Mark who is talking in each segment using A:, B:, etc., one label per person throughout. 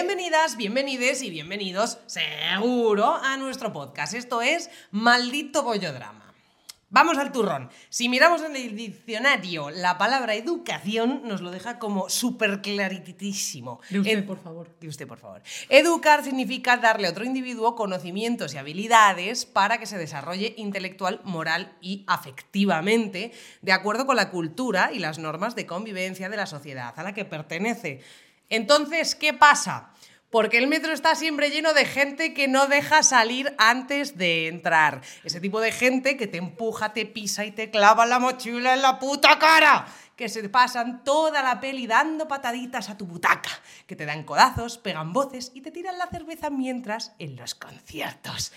A: Bienvenidas, bienvenides y bienvenidos, seguro, a nuestro podcast. Esto es Maldito Bollodrama. Vamos al turrón. Si miramos en el diccionario la palabra educación, nos lo deja como súper claritísimo.
B: De usted,
A: Ed-
B: por favor.
A: de usted, por favor. Educar significa darle a otro individuo conocimientos y habilidades para que se desarrolle intelectual, moral y afectivamente, de acuerdo con la cultura y las normas de convivencia de la sociedad a la que pertenece. Entonces, ¿qué pasa? Porque el metro está siempre lleno de gente que no deja salir antes de entrar. Ese tipo de gente que te empuja, te pisa y te clava la mochila en la puta cara. Que se pasan toda la peli dando pataditas a tu butaca. Que te dan codazos, pegan voces y te tiran la cerveza mientras en los conciertos.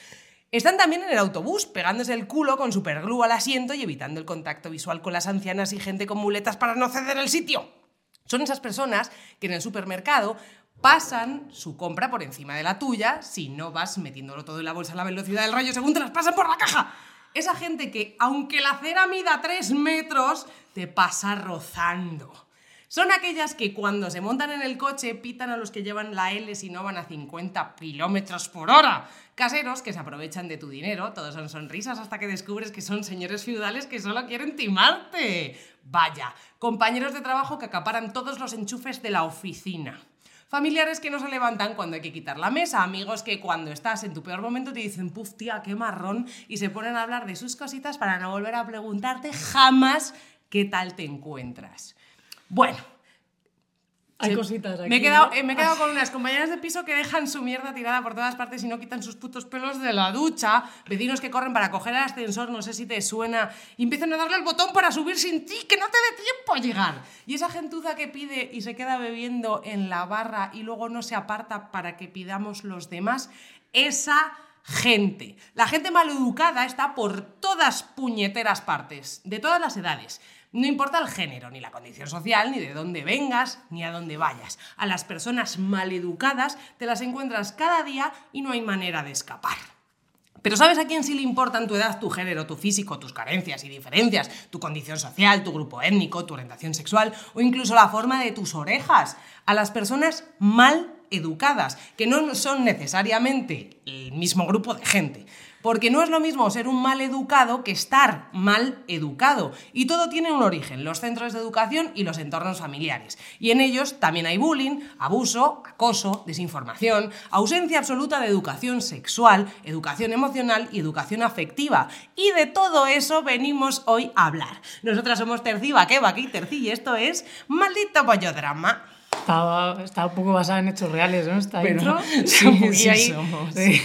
A: Están también en el autobús, pegándose el culo con superglue al asiento y evitando el contacto visual con las ancianas y gente con muletas para no ceder el sitio. Son esas personas que en el supermercado pasan su compra por encima de la tuya si no vas metiéndolo todo en la bolsa a la velocidad del rayo según te las pasan por la caja. Esa gente que, aunque la acera mida 3 metros, te pasa rozando. Son aquellas que cuando se montan en el coche pitan a los que llevan la L si no van a 50 kilómetros por hora. Caseros que se aprovechan de tu dinero, todos son sonrisas hasta que descubres que son señores feudales que solo quieren timarte. Vaya, compañeros de trabajo que acaparan todos los enchufes de la oficina. Familiares que no se levantan cuando hay que quitar la mesa, amigos que cuando estás en tu peor momento te dicen, puf, tía, qué marrón, y se ponen a hablar de sus cositas para no volver a preguntarte jamás qué tal te encuentras. Bueno,
B: Hay
A: Sí.
B: cositas aquí.
A: me he, quedado,
B: ¿no?
A: eh, me he quedado con unas compañeras de piso que dejan su mierda tirada por todas partes y no quitan sus putos pelos de la ducha. Vecinos que corren para coger el ascensor, no sé si te suena. Y empiezan a darle al botón para subir sin ti, que no te dé tiempo a llegar. Y esa gentuza que pide y se queda bebiendo en la barra y luego no se aparta para que pidamos los demás, esa gente. La gente maleducada está por todas puñeteras partes, de todas las edades. No importa el género, ni la condición social, ni de dónde vengas, ni a dónde vayas. A las personas maleducadas te las encuentras cada día y no hay manera de escapar. Pero ¿sabes a quién sí le importan tu edad, tu género, tu físico, tus carencias y diferencias, tu condición social, tu grupo étnico, tu orientación sexual o incluso la forma de tus orejas? A las personas mal educadas, que no son necesariamente el mismo grupo de gente. Porque no es lo mismo ser un mal educado que estar mal educado. Y todo tiene un origen, los centros de educación y los entornos familiares. Y en ellos también hay bullying, abuso, acoso, desinformación, ausencia absoluta de educación sexual, educación emocional y educación afectiva. Y de todo eso venimos hoy a hablar. Nosotras somos Terci Baqueva, aquí Terci, y esto es Maldito Pollodrama.
B: Estaba, está un poco basada en hechos reales, ¿no? Esta
A: Pero
B: intro.
A: sí, sí
B: ahí
A: somos.
B: De,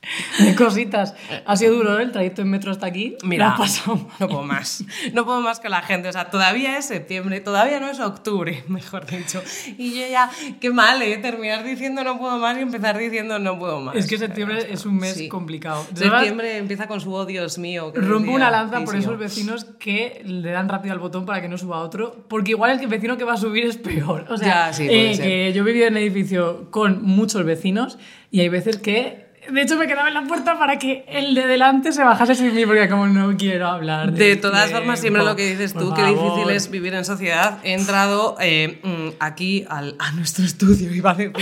B: de cositas. Ha sido duro ¿eh? el trayecto en metro hasta aquí.
A: Mira,
B: pasado.
A: no puedo más. No puedo más con la gente. O sea, todavía es septiembre, todavía no es octubre, mejor dicho. Y yo ya, qué mal, ¿eh? Terminar diciendo no puedo más y empezar diciendo no puedo más.
B: Es que septiembre es un mes
A: Sí.
B: complicado. De verdad,
A: Septiembre empieza con su oh, Dios mío. que
B: Rompo una lanza por esos vecinos que le dan rápido al botón para que no suba otro, porque igual el que- vecino que va a subir es peor. O sea,
A: Ya, sí,
B: eh, que yo he vivido en un edificio con muchos vecinos y hay veces que, de hecho, me quedaba en la puerta para que el de delante se bajase sin mí, porque como no quiero hablar.
A: De todas formas, siempre lo que dices tú, qué difícil es vivir en sociedad. He entrado eh, mm, aquí al- a nuestro estudio, iba a decir,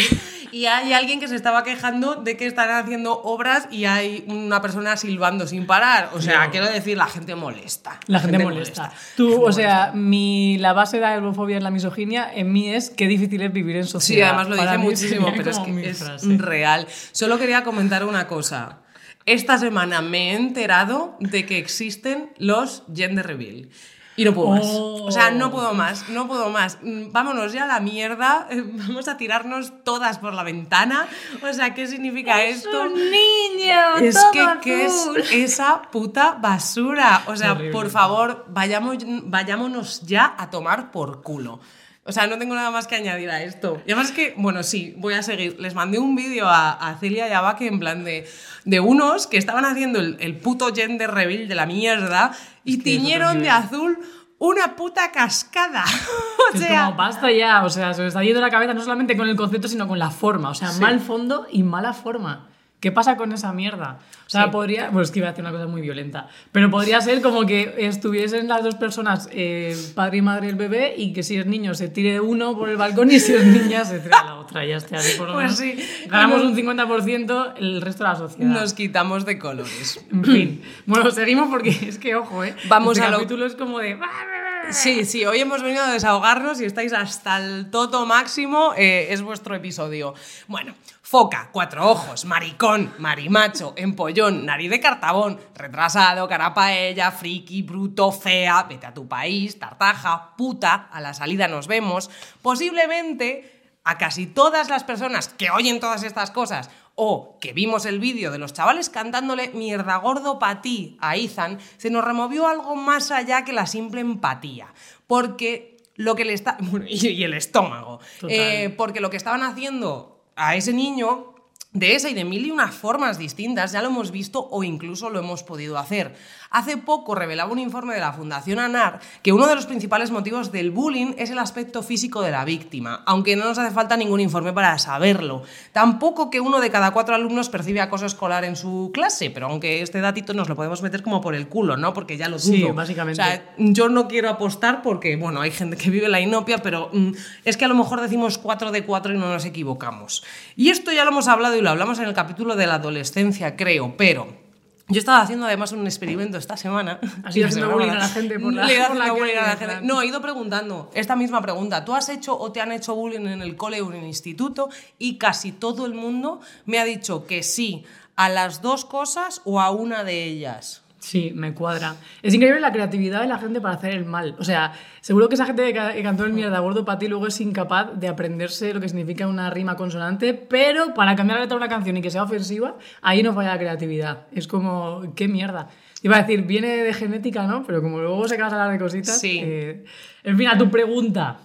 A: y hay alguien que se estaba quejando de que están haciendo obras y hay una persona silbando sin parar. O sea,
B: No.
A: quiero decir, la gente molesta.
B: La gente molesta. Tú, o sea, mi, la base de la eurofobia es la misoginia, en mí es qué difícil es vivir en
A: Sí,
B: sociedad.
A: además lo
B: Para
A: dice
B: mí
A: muchísimo, pero es que es
B: frase.
A: real. Solo quería comentar una cosa. Esta semana me he enterado de que existen los gender reveal. Y no puedo más. O sea, no puedo más, no puedo más. Mm, Vámonos ya a la mierda. eh, Vamos a tirarnos todas por la ventana. O sea, ¿qué significa esto?
B: un niño!
A: Es
B: todo
A: que, ¿qué es esa puta basura? O sea, por favor, vayamos, vayámonos ya a tomar por culo. O sea, no tengo nada más que añadir a esto. Y además que, bueno, sí, voy a seguir. Les mandé un vídeo a, a Celia y a Baque en plan de, de unos que estaban haciendo el, el puto gender reveal de la mierda y
B: Es es
A: tiñeron de azul una puta cascada. o
B: Es
A: sea,
B: como basta ya, o sea, se me está yendo la cabeza no solamente con el concepto, sino con la forma. O sea,
A: Sí.
B: mal fondo y mala forma. ¿Qué pasa con esa mierda? O sea,
A: Sí.
B: podría. Pues es que iba a decir una cosa muy violenta. Pero podría ser como que estuviesen las dos personas, eh, padre y madre el bebé, y que si es niño se tire uno por el balcón y si es niña se tire a la otra. Ya está. Por lo
A: Pues
B: menos
A: sí.
B: Ganamos
A: Bueno.
B: un 50% el resto de la sociedad.
A: Nos quitamos de colores.
B: En fin. Bueno, seguimos porque es que, ojo, ¿eh?
A: Vamos
B: este
A: a lo-
B: capítulo es como de.
A: Sí, sí, hoy hemos venido a desahogarnos y estáis hasta el toto máximo, eh, es vuestro episodio. Bueno, foca, cuatro ojos, maricón, marimacho, empollón, nariz de cartabón, retrasado, cara paella, friki, bruto, fea, vete a tu país, tartaja, puta, a la salida nos vemos. Posiblemente a casi todas las personas que oyen todas estas cosas o que vimos el vídeo de los chavales cantándole mierda gordo pa' ti a Ethan, se nos removió algo más allá que la simple empatía. Porque lo que le está. y, el estómago. Eh, porque lo que estaban haciendo a ese niño. De esa y de mil y unas formas distintas, ya lo hemos visto o incluso lo hemos podido hacer. Hace poco revelaba un informe de la Fundación ANAR que uno de los principales motivos del bullying es el aspecto físico de la víctima, aunque no nos hace falta ningún informe para saberlo. Tampoco que uno de cada cuatro alumnos percibe acoso escolar en su clase, pero aunque este datito nos lo podemos meter como por el culo, ¿no? Porque ya lo dudo.
B: Sí, básicamente.
A: O sea, yo no quiero apostar porque, bueno, hay gente que vive la inopia, pero mm, es que a lo mejor decimos 4 de 4 y no nos equivocamos. Y esto ya lo hemos hablado y lo hablamos en el capítulo de la adolescencia, creo, pero... Yo estaba haciendo además un experimento esta semana.
B: Has ido
A: La
B: haciendo
A: semana
B: bullying a la gente por la-
A: Le
B: por la
A: bullying a la gente. No, he ido preguntando esta misma pregunta. ¿Tú has hecho o te han hecho bullying en el cole o en el instituto? Y casi todo el mundo me ha dicho que sí a las dos cosas o a una de ellas.
B: Sí, me cuadra. Es increíble la creatividad de la gente para hacer el mal. O sea, seguro que esa gente que ca- que cantó el mierda gordo para ti luego es incapaz de aprenderse lo que significa una rima consonante, pero para cambiar la letra de una canción y que sea ofensiva, ahí no falla la creatividad. Es como, qué mierda. Iba a decir, viene de genética, ¿no? Pero como luego se casa a hablar de cositas.
A: Sí.
B: eh, En fin, a tu pregunta.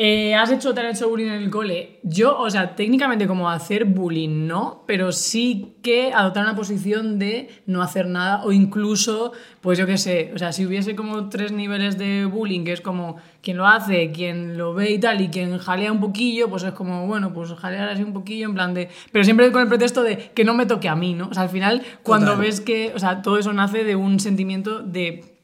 B: Eh, ¿Has hecho te han hecho bullying en el cole? Yo, o sea, técnicamente como hacer bullying no, pero sí que adoptar una posición de no hacer nada o incluso, pues yo qué sé, o sea, si hubiese como tres niveles de bullying, que es como quien lo hace, quien lo ve y tal, y quien jalea un poquillo, pues es como, bueno, pues jalear así un poquillo en plan de... Pero siempre con el pretexto de que no me toque a mí, ¿no? O sea, al final, cuando
A: Total.
B: ves que, o sea, todo eso nace de un sentimiento de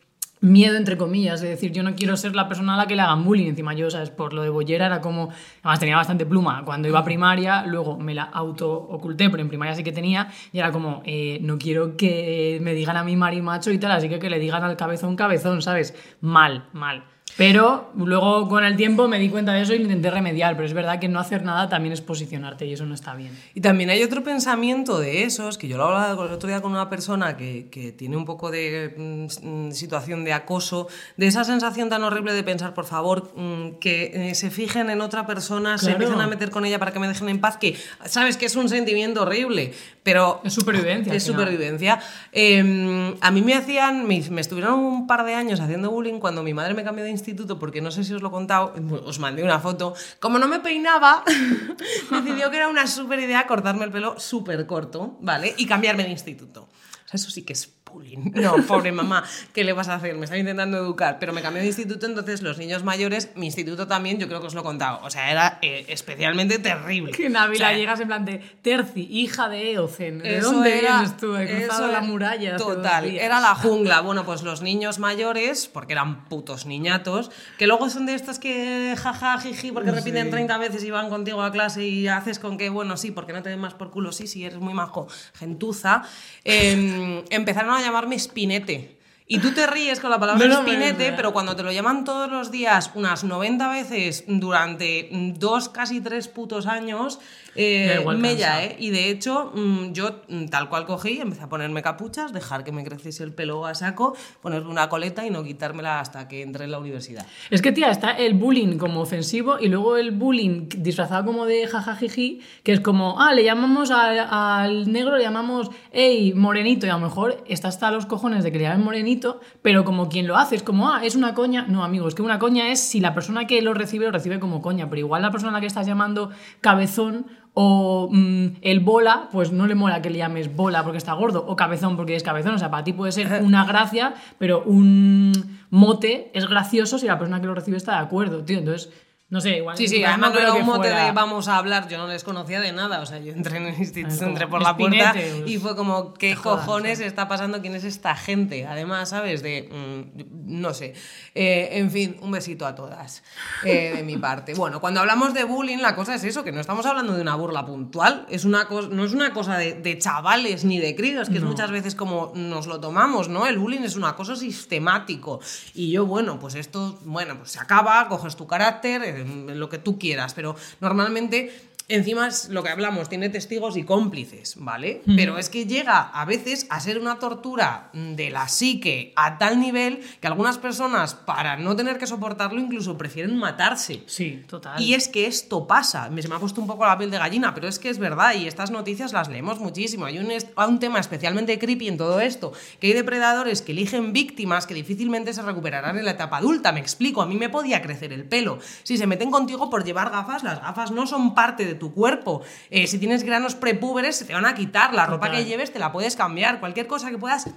B: miedo entre comillas, es decir, yo no quiero ser la persona a la que le hagan bullying, encima yo, sabes, por lo de bollera era como, además tenía bastante pluma cuando iba a primaria, luego me la auto oculté, pero en primaria sí que tenía, y era como, eh, no quiero que me digan a mí marimacho y tal, así que que le digan al cabezón cabezón, ¿sabes? Mal, mal. Pero luego con el tiempo me di cuenta de eso y lo intenté remediar, pero es verdad que no hacer nada también es posicionarte y eso no está bien.
A: Y también hay otro pensamiento de esos, que yo lo hablaba el otro día con una persona que, que tiene un poco de mm, mm, situación de acoso, de esa sensación tan horrible de pensar, por favor, mm, que eh, se fijen en otra persona, se
B: Claro.
A: empiecen a meter con ella para que me dejen en paz, que sabes que es un sentimiento horrible, pero...
B: Es supervivencia.
A: Es supervivencia. Eh, a mí me hacían, me, me estuvieron un par de años haciendo bullying cuando mi madre me cambió de instituto, porque no sé si os lo he contado, os mandé una foto. Como no me peinaba, decidió que era una súper idea cortarme el pelo súper corto, ¿vale? Y cambiarme de instituto. O sea, eso sí que es No, pobre mamá, ¿qué le vas a hacer? Me estaba intentando educar, pero me cambié de instituto, entonces los niños mayores, mi instituto también, yo creo que os lo he contado. O sea, era eh, especialmente terrible.
B: Que en Ávila
A: O sea,
B: llegas en plan de Terci, hija de Eocen. ¿De dónde
A: era-
B: vienes tú? He cruzado la muralla.
A: Total, era la jungla. Bueno, pues los niños mayores, porque eran putos niñatos, que luego son de estos que jaja, jiji, porque repiten 30 veces y van contigo a clase y haces con que, bueno, sí, porque no te den más por culo, sí, sí, eres muy majo, gentuza. eh, empezaron a llamarme espinete. Y tú te ríes con la palabra
B: No,
A: espinete, pero cuando te lo llaman todos los días, unas 90 veces durante dos, casi tres putos años, eh, mella,
B: cansa.
A: ¿eh? Y de hecho, mm, yo mm, tal cual cogí, empecé a ponerme capuchas, dejar que me creciese el pelo a saco, ponerme una coleta y no quitármela hasta que entré en la universidad.
B: Es que, tía, está el bullying como ofensivo y luego el bullying disfrazado como de jajajiji, que es como, ah, le llamamos al, al negro, le llamamos, hey, morenito, y a lo mejor está hasta los cojones de que le llamen morenito, pero como quien lo hace, es como, ah, es una coña. No, amigos, que una coña es si la persona que lo recibe lo recibe como coña, pero igual la persona a la que estás llamando cabezón o mm, el bola, pues no le mola que le llames bola porque está gordo, o cabezón porque es cabezón. O sea, para ti puede ser una gracia, pero un mote es gracioso si la persona que lo recibe está de acuerdo, tío. Entonces, No sé, igual.
A: Sí, sí, además no era un mote
B: fuera-
A: de vamos a hablar, yo no les conocía de nada, o sea, yo entré en el instituto,
B: como
A: entré por la puerta
B: espinete, pues,
A: y fue como, ¿qué cojones está pasando? ¿Quién es esta gente? Además, ¿sabes? De, mm, no sé. Eh, en fin, un besito a todas eh, de mi parte. Bueno, cuando hablamos de bullying, la cosa es eso, que no estamos hablando de una burla puntual, es una no es una cosa de, de chavales ni de críos, que es muchas veces como nos lo tomamos, ¿no? El bullying es un acoso sistemático. Y yo, bueno, pues esto, bueno, pues se acaba, coges tu carácter, lo que tú quieras, pero normalmente Encima es lo que hablamos, tiene testigos y cómplices, ¿vale? Pero es que llega a veces a ser una tortura de la psique a tal nivel que algunas personas, para no tener que soportarlo, incluso prefieren matarse.
B: Sí, total.
A: Y es que esto pasa. Me- Se me ha puesto un poco la piel de gallina, pero es que es verdad y estas noticias las leemos muchísimo. Hay un, hay un tema especialmente creepy en todo esto, que hay depredadores que eligen víctimas que difícilmente se recuperarán en la etapa adulta. Me explico, a mí me podía crecer el pelo. Si se meten contigo por llevar gafas, las gafas no son parte de tu cuerpo. Eh, si tienes granos prepúberes, se te van a quitar. La ropa
B: Total.
A: que lleves te la puedes cambiar. Cualquier cosa que puedas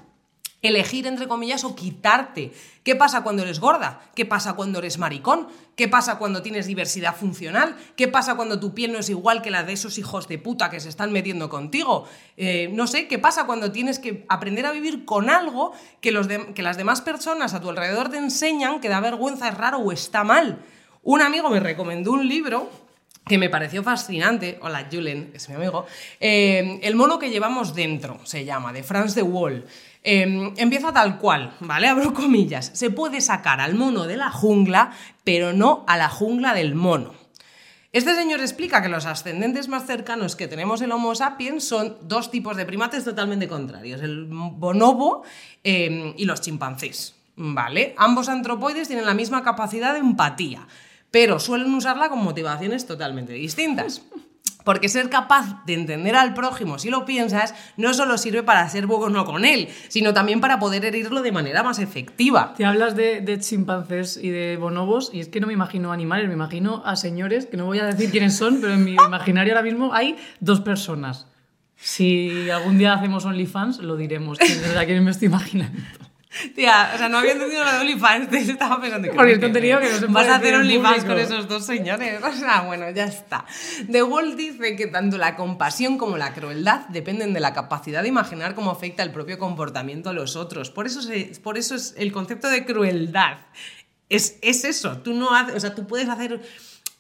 A: elegir entre comillas o quitarte. ¿Qué pasa cuando eres gorda? ¿Qué pasa cuando eres maricón? ¿Qué pasa cuando tienes diversidad funcional? ¿Qué pasa cuando tu piel no es igual que la de esos hijos de puta que se están metiendo contigo? Eh, no sé, ¿qué pasa cuando tienes que aprender a vivir con algo que, los de- que las demás personas a tu alrededor te enseñan que da vergüenza, es raro o está mal? Un amigo me recomendó un libro que me pareció fascinante, hola Julen, es mi amigo, eh, El mono que llevamos dentro, se llama, de Franz de Waal. Eh, empieza tal cual, ¿vale? Abro comillas. Se puede sacar al mono de la jungla, pero no a la jungla del mono. Este señor explica que los ascendentes más cercanos que tenemos el Homo sapiens son dos tipos de primates totalmente contrarios, el bonobo eh, y los chimpancés. ¿Vale? Ambos antropoides tienen la misma capacidad de empatía, pero suelen usarla con motivaciones totalmente distintas. Porque ser capaz de entender al prójimo, si lo piensas, no solo sirve para ser bueno con él, sino también para poder herirlo de manera más efectiva.
B: Te hablas de, de chimpancés y de bonobos y es que no me imagino animales, me imagino a señores, que no voy a decir quiénes son, pero en mi imaginario ahora mismo hay dos personas. Si algún día hacemos OnlyFans, lo diremos, a quién me estoy imaginando.
A: Tía, o sea, no había entendido lo de OnlyFans, estaba pensando que...
B: Porque el contenido que no se
A: Vas a hacer OnlyFans con esos dos señores. O sea, bueno, ya está. De Walt dice que tanto la compasión como la crueldad dependen de la capacidad de imaginar cómo afecta el propio comportamiento a los otros. Por eso, se- por eso es el concepto de crueldad. Es, es eso, tú no haces, o sea, tú puedes hacer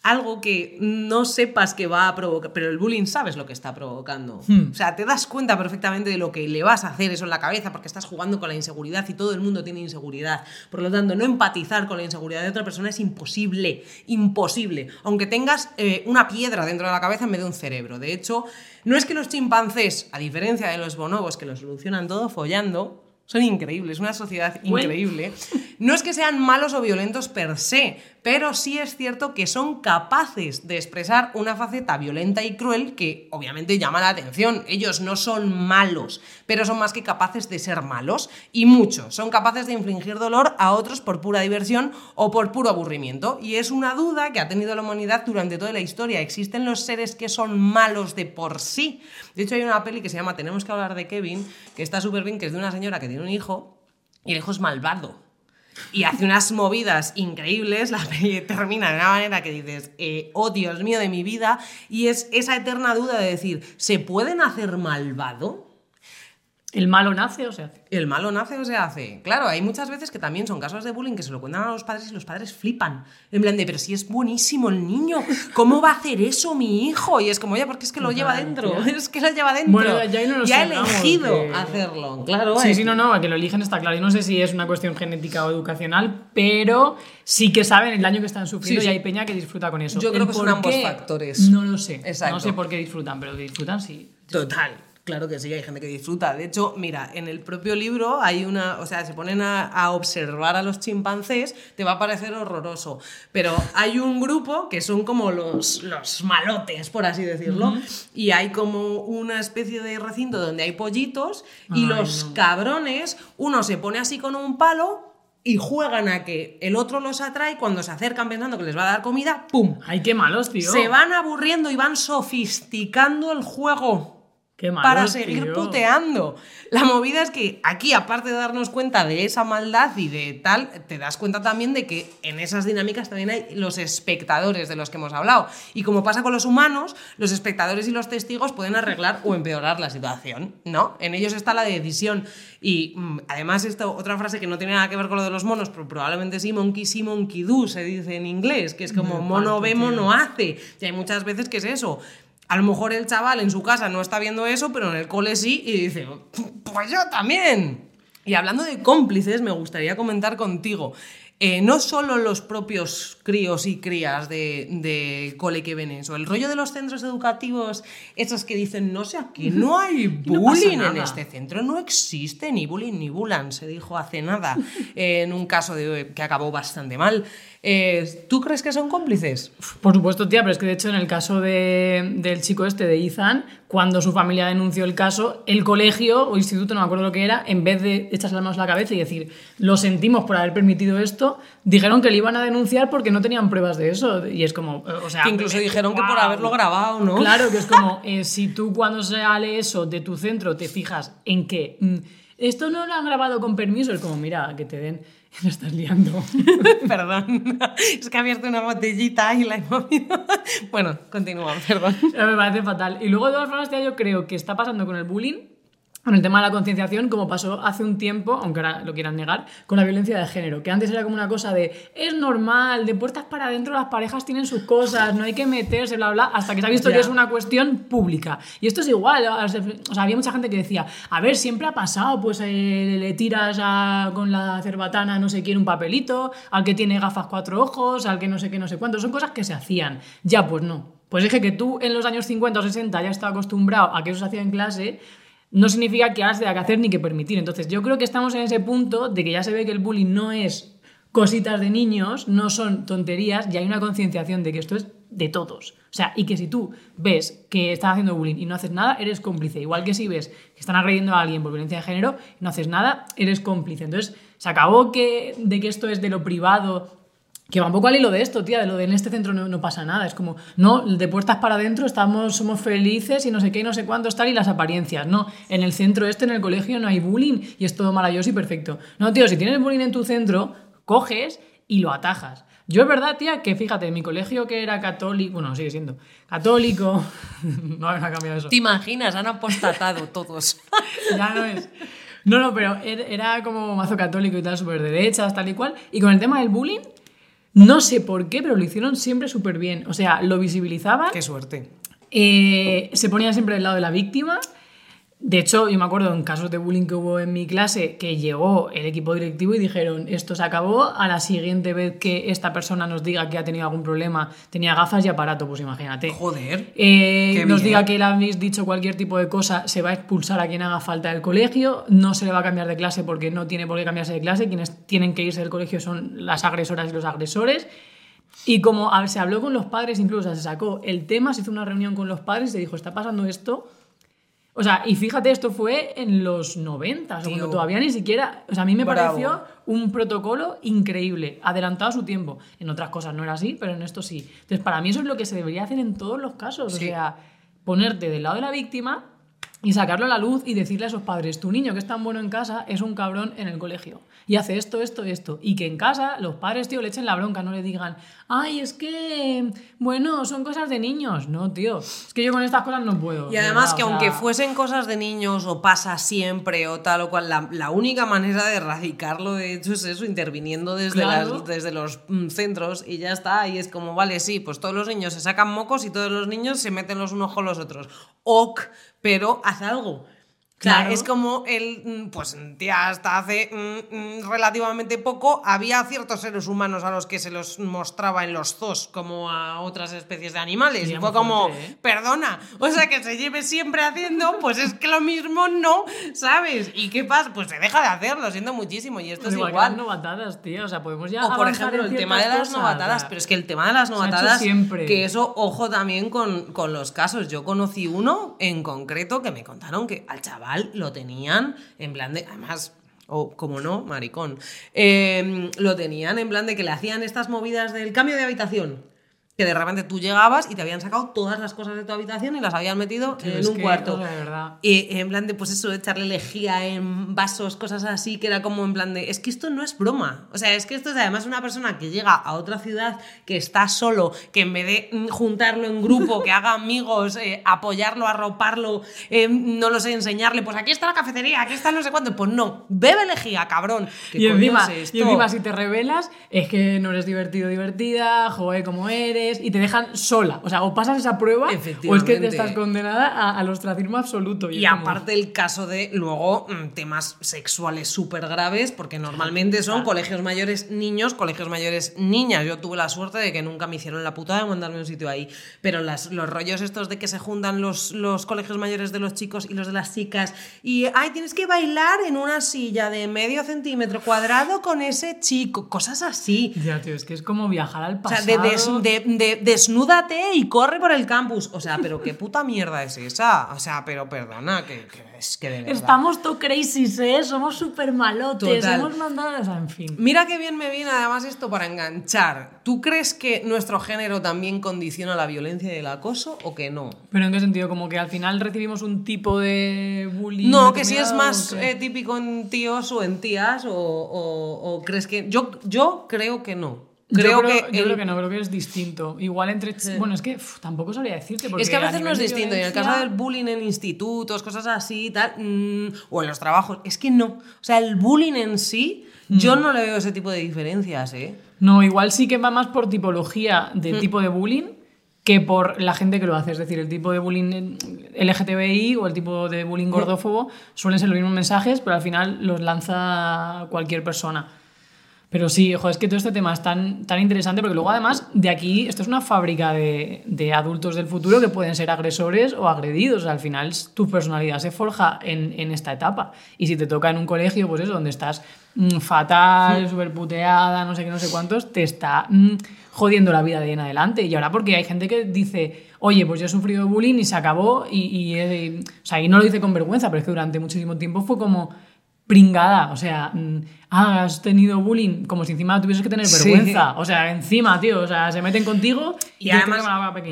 A: algo que no sepas que va a provocar, pero el bullying sabes lo que está provocando.
B: Hmm.
A: O sea, te das cuenta perfectamente de lo que le vas a hacer eso en la cabeza porque estás jugando con la inseguridad y todo el mundo tiene inseguridad. Por lo tanto, no empatizar con la inseguridad de otra persona es imposible, imposible. Aunque tengas eh, una piedra dentro de la cabeza en vez de un cerebro. De hecho, no es que los chimpancés, a diferencia de los bonobos que lo solucionan todo follando, son increíbles, una sociedad
B: Bueno.
A: increíble. No es que sean malos o violentos per se, pero sí es cierto que son capaces de expresar una faceta violenta y cruel que obviamente llama la atención. Ellos no son malos, pero son más que capaces de ser malos y mucho. Son capaces de infligir dolor a otros por pura diversión o por puro aburrimiento. Y es una duda que ha tenido la humanidad durante toda la historia. ¿Existen los seres que son malos de por sí? De hecho, hay una peli que se llama Tenemos que hablar de Kevin, que está súper bien, que es de una señora que tiene un hijo y el hijo es malvado. Y hace unas movidas increíbles, la peli termina de una manera que dices, eh, oh Dios mío de mi vida, y es esa eterna duda de decir, ¿se pueden hacer malvado?
B: ¿El malo nace o se hace?
A: ¿El malo nace o se hace? Claro, hay muchas veces que también son casos de bullying que se lo cuentan a los padres y los padres flipan. En plan de, pero si es buenísimo el niño, ¿cómo va a hacer eso mi hijo? Y es como, ya, porque es que lo lleva dentro, es que lo lleva dentro.
B: Bueno, ya no nos
A: y ha elegido hacerlo, claro.
B: Sí,
A: eh.
B: sí, no, no, a que lo eligen está claro. Yo no sé si es una cuestión genética o educacional, pero sí que saben el daño que están sufriendo
A: Sí, sí.
B: y hay peña que disfruta con eso.
A: Yo creo que son ambos factores.
B: No lo sé.
A: Exacto.
B: No sé por qué disfrutan, pero que disfrutan sí.
A: Total. Claro que sí, hay gente que disfruta. De hecho, mira, en el propio libro hay una, o sea, se ponen a, a observar a los chimpancés, te va a parecer horroroso. Pero hay un grupo que son como los, los malotes, por así decirlo, y hay como una especie de recinto donde hay pollitos y
B: Ay,
A: los
B: no.
A: cabrones, uno se pone así con un palo y juegan a que el otro los atrae cuando se acercan pensando que les va a dar comida, ¡pum!
B: Ay, qué malos, tío.
A: Se van aburriendo y van sofisticando el juego.
B: Qué malos,
A: para seguir
B: tío.
A: puteando. La movida es que aquí, aparte de darnos cuenta de esa maldad y de tal, te das cuenta también de que en esas dinámicas también hay los espectadores de los que hemos hablado. Y como pasa con los humanos, los espectadores y los testigos pueden arreglar o empeorar la situación, ¿no? En ellos está la decisión. Y mm, además, esto, otra frase que no tiene nada que ver con lo de los monos, pero probablemente sí, monkey see, monkey do, se dice en inglés, que es como mono ve, mono hace. Y hay muchas veces que es eso. A lo mejor el chaval en su casa no está viendo eso, pero en el cole sí, y dice, pues yo también. Y hablando de cómplices, me gustaría comentar contigo. eh, no solo los propios críos y crías de, de cole que ven eso, el rollo de los centros educativos, esos que dicen, no sé, aquí no hay
B: no
A: bullying en este centro, no existe ni bullying ni bulan, se dijo hace nada, eh, en un caso de, que acabó bastante mal. Eh, ¿Tú crees que son cómplices?
B: Por supuesto, tía, pero es que de hecho en el caso de- del chico este de Ethan, cuando su familia denunció el caso, el colegio o instituto, no me acuerdo lo que era, en vez de echarse las manos a la cabeza y decir, lo sentimos por haber permitido esto, dijeron que le iban a denunciar porque no tenían pruebas de eso. Y es como, eh, o sea...
A: Que incluso
B: eh,
A: dijeron que por haberlo grabado, ¿no?
B: Claro, que es como, eh, si tú cuando sale eso de tu centro te fijas en que mm, esto no lo han grabado con permiso, es como, mira, que te den, lo estás liando.
A: perdón. Es que ha abierto una botellita y la he movido. bueno, continúa, perdón.
B: Me parece fatal. Y luego, de todas formas, tía, yo creo que está pasando con el bullying, con el tema de la concienciación, como pasó hace un tiempo, aunque ahora lo quieran negar, con la violencia de género. Que antes era como una cosa de es normal, de puertas para adentro las parejas tienen sus cosas, no hay que meterse, bla, bla, hasta que se ha visto que es una cuestión pública. Y esto es igual. O sea, había mucha gente que decía, a ver, siempre ha pasado, pues eh, le tiras a- con la cerbatana no sé quién un papelito, al que tiene gafas cuatro ojos, al que no sé qué, no sé cuánto. Son cosas que se hacían. Ya, pues no. Pues dije que tú en los años 50 o 60 ya estás acostumbrado a que eso se hacía en clase, no significa que tenga que hacer ni que permitir. Entonces, yo creo que estamos en ese punto de que ya se ve que el bullying no es cositas de niños, no son tonterías y hay una concienciación de que esto es de todos. O sea, y que si tú ves que están haciendo bullying y no haces nada, eres cómplice. Igual que si ves que están agrediendo a alguien por violencia de género y no haces nada, eres cómplice. Entonces, se acabó que, de que esto es de lo privado que va un poco al hilo de esto, tía, de lo de en este centro no, no pasa nada. Es como, no, de puertas para adentro estamos, somos felices y no sé qué, y no sé cuánto estar y las apariencias. No, en el centro este, en el colegio, no hay bullying y es todo maravilloso y perfecto. No, tío, si tienes bullying en tu centro, coges y lo atajas. Yo es verdad, tía, que fíjate, en mi colegio que era católico, bueno, sigue siendo católico, no ha cambiado eso.
A: ¿Te imaginas? Han apostatado todos.
B: ya no es. No, no, pero er- era como mazo católico y tal, súper derechas, tal y cual. Y con el tema del bullying, no sé por qué, pero lo hicieron siempre súper bien. O sea, lo visibilizaban,
A: Qué suerte.
B: eh, se ponían siempre del lado de la víctima. De hecho, yo me acuerdo en casos de bullying que hubo en mi clase que llegó el equipo directivo y dijeron, esto se acabó, a la siguiente vez que esta persona nos diga que ha tenido algún problema, tenía gafas y aparato, pues imagínate.
A: Joder.
B: Eh, nos diga que le habéis dicho cualquier tipo de cosa, se va a expulsar a quien haga falta del colegio, no se le va a cambiar de clase porque no tiene por qué cambiarse de clase, quienes tienen que irse del colegio son las agresoras y los agresores. Y como se habló con los padres, incluso se sacó el tema, se hizo una reunión con los padres y se dijo, está pasando esto. O sea, y fíjate, esto fue en los 90, o sea,
A: Tío.
B: cuando todavía ni siquiera... O sea, a mí me
A: Bravo.
B: pareció un protocolo increíble, adelantado a su tiempo. En otras cosas no era así, pero en esto sí. Entonces, para mí eso es lo que se debería hacer en todos los casos. O sea, ponerte del lado de la víctima y sacarlo a la luz y decirle a esos padres, tu niño que es tan bueno en casa es un cabrón en el colegio. Y hace esto, esto, esto. Y que en casa los padres, tío, le echen la bronca, no le digan, ay, es que, bueno, son cosas de niños. No, tío, es que yo con estas cosas no puedo.
A: Y
B: de
A: además que
B: o sea,
A: aunque fuesen cosas de niños o pasa siempre o tal o cual, la, la única manera de erradicarlo de hecho es eso, interviniendo desde,
B: Claro.
A: las- desde los mm, centros y ya está. Y es como, vale, sí, pues todos los niños se sacan mocos y todos los niños se meten los unos con los otros. Ok, pero haz algo. O sea,
B: Claro.
A: es como el, mm, pues tía, hasta hace mm, mm, relativamente poco había ciertos seres humanos a los que se los mostraba en los zoos como a otras especies de animales.
B: Sí,
A: y fue como,
B: fuerte, ¿eh?
A: perdona, o sea, que se lleve siempre haciendo, pues es que lo mismo no, ¿sabes? ¿Y qué pasa? Pues se deja de hacer, lo siento muchísimo, y esto
B: Pues
A: es
B: igual,
A: igual.
B: novatadas, tío. O sea, podemos ya.
A: O por ejemplo, el tema de las
B: cosas,
A: novatadas, pero es que el tema de las novatadas,
B: siempre.
A: que eso, ojo también con, con los casos. Yo conocí uno en concreto que me contaron que al chaval lo tenían en plan de, además, o como no, maricón, eh, lo tenían en plan de que le hacían estas movidas del cambio de habitación. Que de repente tú llegabas y te habían sacado todas las cosas de tu habitación y las habían metido en un
B: que,
A: cuarto.
B: verdad.
A: Y en plan de, pues eso, echarle lejía en vasos, cosas así, que era como en plan de, es que esto no es broma. O sea, es que esto es además una persona que llega a otra ciudad, que está solo, que en vez de juntarlo en grupo, que haga amigos, eh, apoyarlo, arroparlo, eh, no lo sé, enseñarle, pues aquí está la cafetería, aquí está no sé cuánto. Pues no, bebe lejía, cabrón. ¿Qué
B: Y encima, y encima, si te revelas, es que no eres divertido, divertida, joder, como eres, y te dejan sola. O sea, o pasas esa prueba, o es que te estás condenada a- al ostracismo absoluto.
A: Y
B: como-
A: aparte el caso de luego mm, temas sexuales súper graves, porque normalmente son colegios mayores niños, colegios mayores niñas. Yo tuve la suerte de que nunca me hicieron la puta de mandarme a un sitio ahí. Pero las, los rollos estos de que se juntan los, los colegios mayores de los chicos y los de las chicas y, ay, tienes que bailar en una silla de medio centímetro cuadrado con ese chico, cosas así.
B: Ya, tío, es que es como viajar al
A: O
B: pasado.
A: sea, de, des- de- de- desnúdate y corre por el campus. O sea, pero qué puta mierda es esa. O sea, pero perdona, que, que es que de verdad.
B: Estamos todo crazy, ¿eh? Somos súper malotes,
A: Total.
B: hemos mandado... O sea, en fin.
A: Mira qué bien me viene además esto para enganchar. ¿Tú crees que nuestro género también condiciona la violencia y el acoso o que no?
B: Pero en qué sentido, como que al final recibimos un tipo de bullying.
A: No, que si es más eh, típico en tíos o en tías o, o- o crees que... Yo, yo creo que no. Creo,
B: yo creo,
A: que...
B: yo
A: el-
B: creo que no, creo que es distinto. Igual entre... ch- Bueno, es que uf, tampoco sabría decirte. Porque
A: Es que a veces no
B: nivel
A: es distinto. Y en el
B: violencia-
A: caso del bullying en institutos, cosas así tal, mm, o en los trabajos, es que no. O sea, el bullying en sí, yo
B: Mm.
A: no le veo ese tipo de diferencias, ¿eh?
B: No, igual sí que va más por tipología de
A: Mm.
B: tipo de bullying que por la gente que lo hace. Es decir, el tipo de bullying LGTBI o el tipo de
A: Mm.
B: bullying gordófobo suelen ser los mismos mensajes, pero al final los lanza cualquier persona. Pero sí, ojo, es que todo este tema es tan, tan interesante porque luego además de aquí, esto es una fábrica de, de adultos del futuro que pueden ser agresores o agredidos. O sea, al final tu personalidad se forja en, en esta etapa. Y si te toca en un colegio, pues eso, donde estás mm, fatal, súper puteada, no sé qué, no sé cuántos, te está mm, jodiendo la vida de ahí en adelante. Y ahora porque hay gente que dice, oye, pues yo he sufrido bullying y se acabó y, y, he- o sea, y no lo dice con vergüenza, pero es que durante muchísimo tiempo fue como pringada, o sea, mm, ah, has tenido bullying, como si encima tuvieses que tener
A: Sí.
B: vergüenza, o sea, encima, tío, o sea, se meten contigo
A: Y
B: yo
A: además,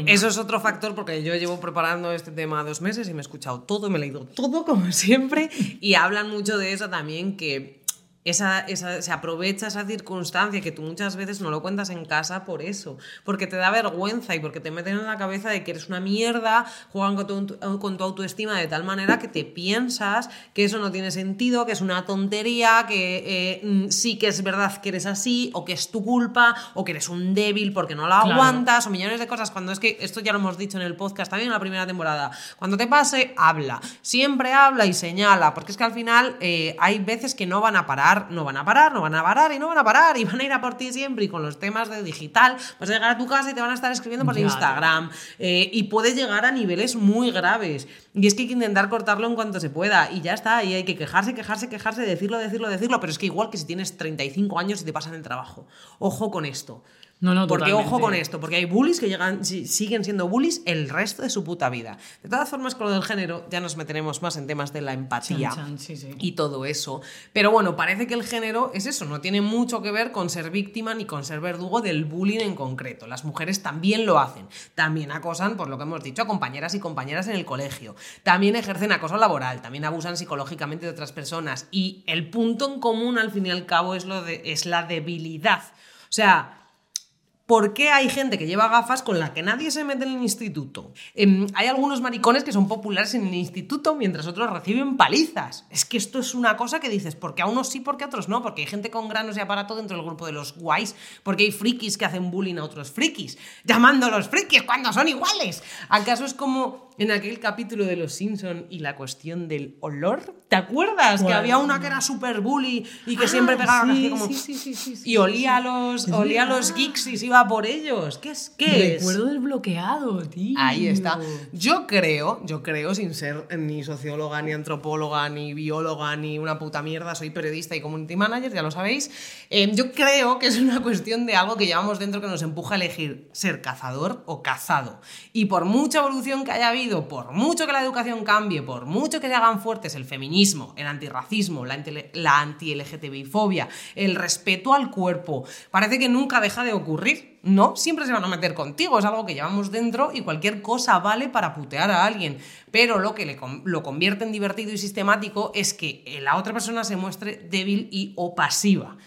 A: eso es otro factor porque yo llevo preparando este tema dos meses y me he escuchado todo, me he leído todo como siempre y hablan mucho de eso también que esa, esa- se aprovecha esa circunstancia que tú muchas veces no lo cuentas en casa por eso, porque te da vergüenza y porque te meten en la cabeza de que eres una mierda, juegan con tu, con tu autoestima de tal manera que te piensas que eso no tiene sentido, que es una tontería, que eh, mm, sí que es verdad que eres así, o que es tu culpa, o que eres un débil porque no la
B: Claro.
A: aguantas, o millones de cosas, cuando es que esto ya lo hemos dicho en el podcast también en la primera temporada, cuando te pase, habla, siempre habla y señala, porque es que al final eh, hay veces que no van a parar, no van a parar, no van a parar y no van a parar y van a ir a por ti siempre y con los temas de digital vas a llegar a tu casa y te van a estar escribiendo por
B: Ya,
A: Instagram eh, y puede llegar a niveles muy graves. Y es que hay que intentar cortarlo en cuanto se pueda y ya está, y hay que quejarse, quejarse, quejarse, decirlo, decirlo, decirlo, pero es que igual que si tienes 35 años y te pasan el trabajo, ojo con esto.
B: No, no,
A: Porque
B: totalmente.
A: ojo con esto, porque hay bullies que llegan, si- siguen siendo bullies el resto de su puta vida. De todas formas, con lo del género ya nos meteremos más en temas de la empatía
B: Chan, chan, sí, sí.
A: y todo eso. Pero bueno, parece que el género es eso, no tiene mucho que ver con ser víctima ni con ser verdugo del bullying en concreto. Las mujeres también lo hacen, también acosan, por lo que hemos dicho, a compañeras y compañeras en el colegio, también ejercen acoso laboral, también abusan psicológicamente de otras personas y el punto en común al fin y al cabo es, lo de, es la debilidad. O sea, ¿Por qué hay gente que lleva gafas con la que nadie se mete en el instituto? Em, hay algunos maricones que son populares en el instituto mientras otros reciben palizas. Es que esto es una cosa que dices, porque a unos sí, porque a otros no, porque hay gente con granos y aparato dentro del grupo de los guays, porque hay frikis que hacen bullying a otros frikis, llamándolos frikis cuando son iguales. ¿Acaso es como en aquel capítulo de Los Simpson y la cuestión del olor? ¿Te acuerdas? Que había una que era super bully y que
B: Ah,
A: siempre pegaba
B: sí,
A: así como...
B: sí, sí, sí, sí, sí,
A: y olía a los, olía a los geeks y se iba por ellos. ¿Qué es? ¿Qué es?
B: Recuerdo desbloqueado, tío.
A: Ahí está. Yo creo, yo creo, sin ser ni socióloga, ni antropóloga, ni bióloga, ni una puta mierda, soy periodista y community manager, ya lo sabéis. eh, yo creo que es una cuestión de algo que llevamos dentro que nos empuja a elegir ser cazador o cazado. Y por mucha evolución que haya habido por mucho que la educación cambie, por mucho que se hagan fuertes el feminismo, el antirracismo, la, la anti-LGTBI-fobia, el respeto al cuerpo, parece que nunca deja de ocurrir. No, siempre se van a meter contigo, es algo que llevamos dentro y cualquier cosa vale para putear a alguien. Pero lo que le lo convierte en divertido y sistemático es que la otra persona se muestre débil y o pasiva.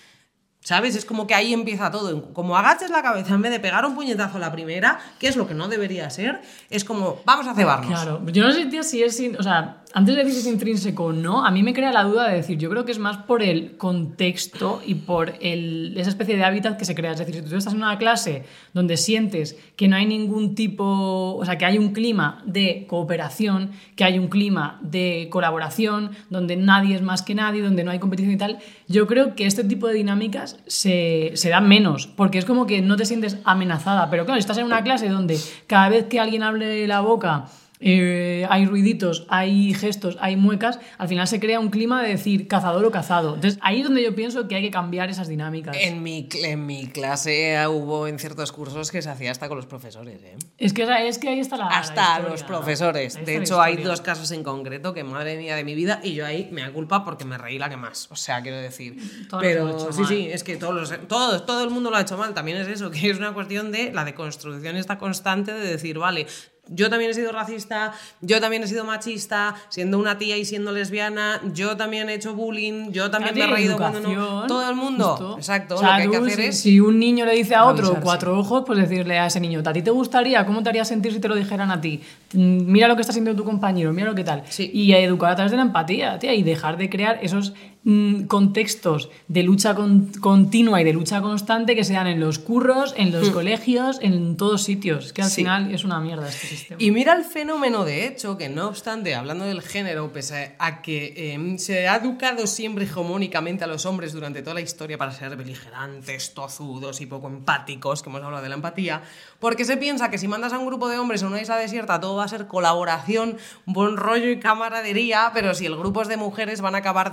A: ¿Sabes? Es como que ahí empieza todo. Como agaches la cabeza en vez de pegar un puñetazo a la primera, que es lo que no debería ser, es como, vamos a cebarnos.
B: Claro, yo no sé si es, o sea, antes de decir si es intrínseco o no, a mí me crea la duda de decir, yo creo que es más por el contexto y por el, esa especie de hábitat que se crea. Es decir, si tú estás en una clase donde sientes que no hay ningún tipo, o sea, que hay un clima de cooperación, que hay un clima de colaboración, donde nadie es más que nadie, donde no hay competición y tal, yo creo que este tipo de dinámicas se, se dan menos, porque es como que no te sientes amenazada. Pero claro, si estás en una clase donde cada vez que alguien abre la boca, eh, hay ruiditos, hay gestos, hay muecas, al final se crea un clima de decir cazador o cazado. Entonces ahí es donde yo pienso que hay que cambiar esas dinámicas.
A: En mi, en mi clase eh, hubo en ciertos cursos que se hacía hasta con los profesores, ¿eh?
B: Es que, es que ahí está la. la
A: Hasta
B: historia,
A: los profesores. De
B: está
A: hecho, hay dos casos en concreto que, madre mía de mi vida, y yo ahí me da culpa porque me reí la que más. O sea, quiero decir.
B: Todos
A: Pero sí,
B: mal.
A: sí, es que todos, los- todos, todo el mundo lo ha hecho mal. También es eso, que es una cuestión de la deconstrucción esta constante de decir, vale. Yo también he sido racista, yo también he sido machista, siendo una tía y siendo lesbiana, yo también he hecho bullying, yo también me he
B: Claro,
A: reído cuando no. Todo el mundo.
B: justo.
A: Exacto.
B: O sea,
A: lo que hay que hacer es.
B: si un niño le dice a otro
A: avisarse.
B: cuatro ojos, pues decirle a ese niño, ¿a ti te gustaría? ¿Cómo te haría sentir si te lo dijeran a ti? Mira lo que está sintiendo tu compañero, mira lo que tal.
A: Sí.
B: Y a educar a través de la empatía, tía, y dejar de crear esos mm, contextos de lucha con- continua y de lucha constante que se dan en los curros, en los colegios, en todos sitios. Es que al
A: Hmm. Sí.
B: final es una mierda este sistema.
A: Y mira el fenómeno de hecho, que no obstante, hablando del género, pese a que eh, se ha educado siempre hegemónicamente a los hombres durante toda la historia para ser beligerantes, tozudos y poco empáticos, que hemos hablado de la empatía, porque se piensa que si mandas a un grupo de hombres a una isla desierta todo va a ser colaboración, buen rollo y camaradería, pero si el grupo es de mujeres van a acabar